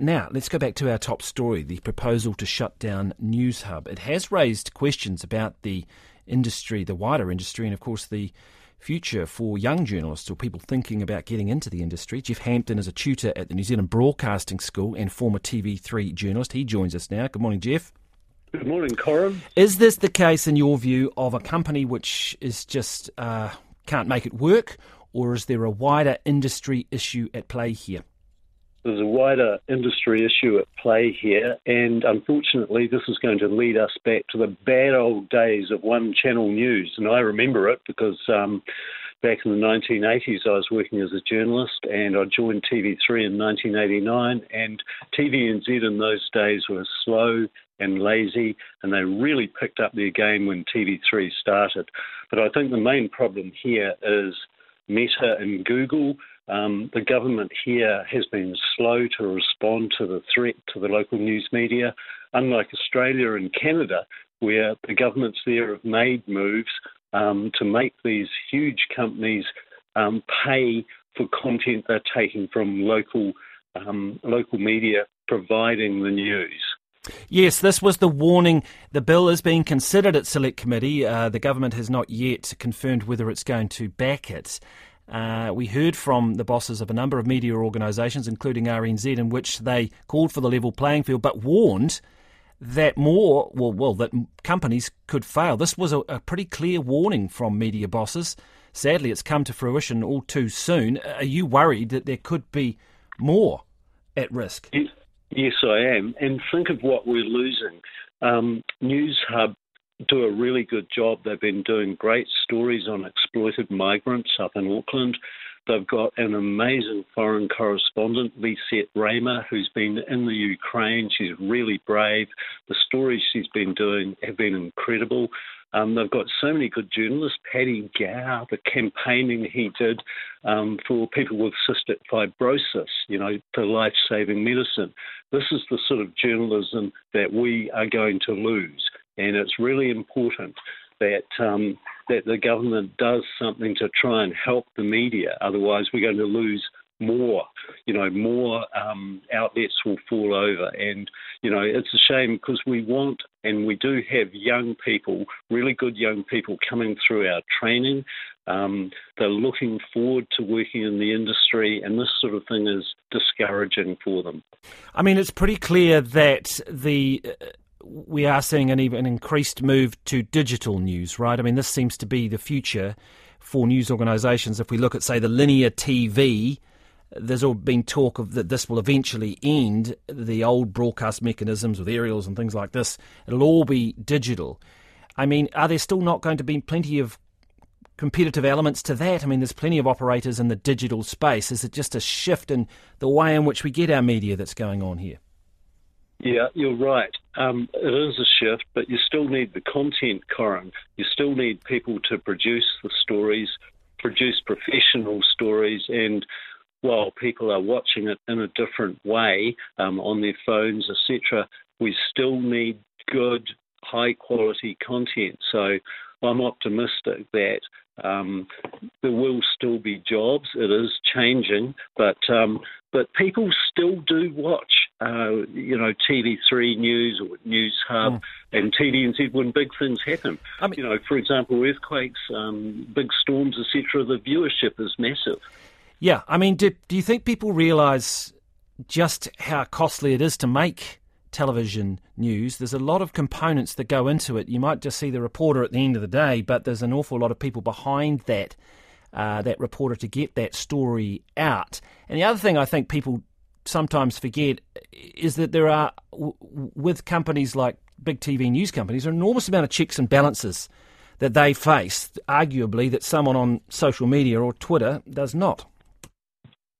Now, let's go back to our top story the proposal to shut down Newshub. It has raised questions about the industry, the wider industry, and of course the future for young journalists or people thinking about getting into the industry. Jeff Hampton is a tutor at the New Zealand Broadcasting School and former TV3 journalist. He joins us now. Good morning, Jeff. Good morning, Corin. Is this the case, in your view, of a company which is just uh, can't make it work, or is there a wider industry issue at play here? There's a wider industry issue at play here, and unfortunately, this is going to lead us back to the bad old days of one channel news. And I remember it because um, back in the 1980s, I was working as a journalist and I joined TV3 in 1989. And TVNZ in those days were slow and lazy, and they really picked up their game when TV3 started. But I think the main problem here is Meta and Google. Um, the government here has been slow to respond to the threat to the local news media, unlike Australia and Canada, where the governments there have made moves um, to make these huge companies um, pay for content they're taking from local um, local media providing the news. Yes, this was the warning. The bill is being considered at Select Committee. Uh, the government has not yet confirmed whether it's going to back it. Uh, we heard from the bosses of a number of media organisations, including RNZ, in which they called for the level playing field, but warned that more, well, well, that companies could fail. This was a, a pretty clear warning from media bosses. Sadly, it's come to fruition all too soon. Are you worried that there could be more at risk? Yes, I am. And think of what we're losing. Um, Newshub do a really good job. They've been doing great stories on exploited migrants up in Auckland. They've got an amazing foreign correspondent, Lisette Reymer, who's been in the Ukraine. She's really brave. The stories she's been doing have been incredible. Um, they've got so many good journalists. Paddy Gower, the campaigning he did um, for people with cystic fibrosis, you know, for life saving medicine. This is the sort of journalism that we are going to lose. And it's really important that um, that the government does something to try and help the media. Otherwise, we're going to lose more. You know, more um, outlets will fall over, and you know, it's a shame because we want and we do have young people, really good young people, coming through our training. Um, they're looking forward to working in the industry, and this sort of thing is discouraging for them. I mean, it's pretty clear that the we are seeing an even increased move to digital news, right? I mean, this seems to be the future for news organisations. If we look at, say, the linear TV, there's all been talk of that this will eventually end the old broadcast mechanisms with aerials and things like this. It'll all be digital. I mean, are there still not going to be plenty of competitive elements to that? I mean, there's plenty of operators in the digital space. Is it just a shift in the way in which we get our media that's going on here? Yeah, you're right. Um, it is a shift, but you still need the content, Corin. You still need people to produce the stories, produce professional stories, and while people are watching it in a different way um, on their phones, etc., we still need good, high quality content. So I'm optimistic that um, there will still be jobs. It is changing, but um, but people still do watch, uh, you know, TV3 News or News Hub mm. and TVNZ when big things happen. I mean, you know, for example, earthquakes, um, big storms, etc. The viewership is massive. Yeah, I mean, do, do you think people realise just how costly it is to make television news. There's a lot of components that go into it. You might just see the reporter at the end of the day, but there's an awful lot of people behind that uh, that reporter to get that story out. And the other thing I think people sometimes forget is that there are with companies like big TV news companies, an enormous amount of checks and balances that they face, arguably that someone on social media or Twitter does not.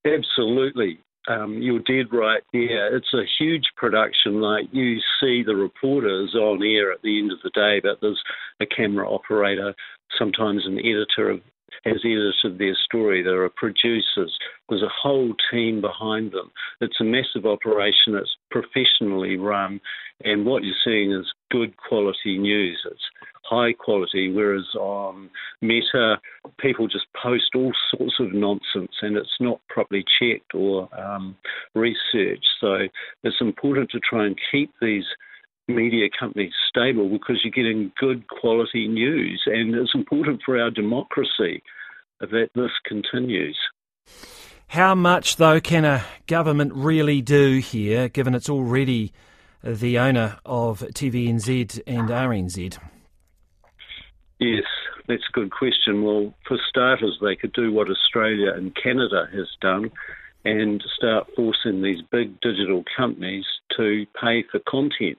Absolutely um, you're dead right there. It's a huge production. Like you see the reporters on air at the end of the day, but there's a camera operator, sometimes an editor has edited their story. There are producers. There's a whole team behind them. It's a massive operation. It's professionally run, and what you're seeing is good quality news. It's high quality, whereas on Meta, people just post all sorts of nonsense and it's not properly checked or um, researched. So it's important to try and keep these media companies stable because you're getting good quality news, and it's important for our democracy that this continues. How much, though, can a government really do here, given it's already the owner of TVNZ and RNZ? Yes, that's a good question. Well, for starters, they could do what Australia and Canada has done and start forcing these big digital companies to pay for content.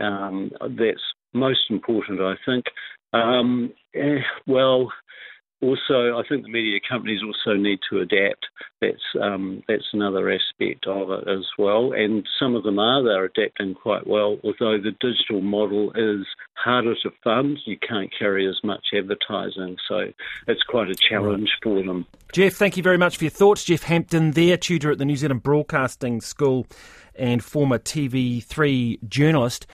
Um, that's most important, I think. Um, eh, well, also, I think the media companies also need to adapt. That's um, that's another aspect of it as well. And some of them are they're adapting quite well. Although the digital model is harder to fund, you can't carry as much advertising, so it's quite a challenge for them. Jeff, thank you very much for your thoughts. Jeff Hampton, there, tutor at the New Zealand Broadcasting School and former TV3 journalist.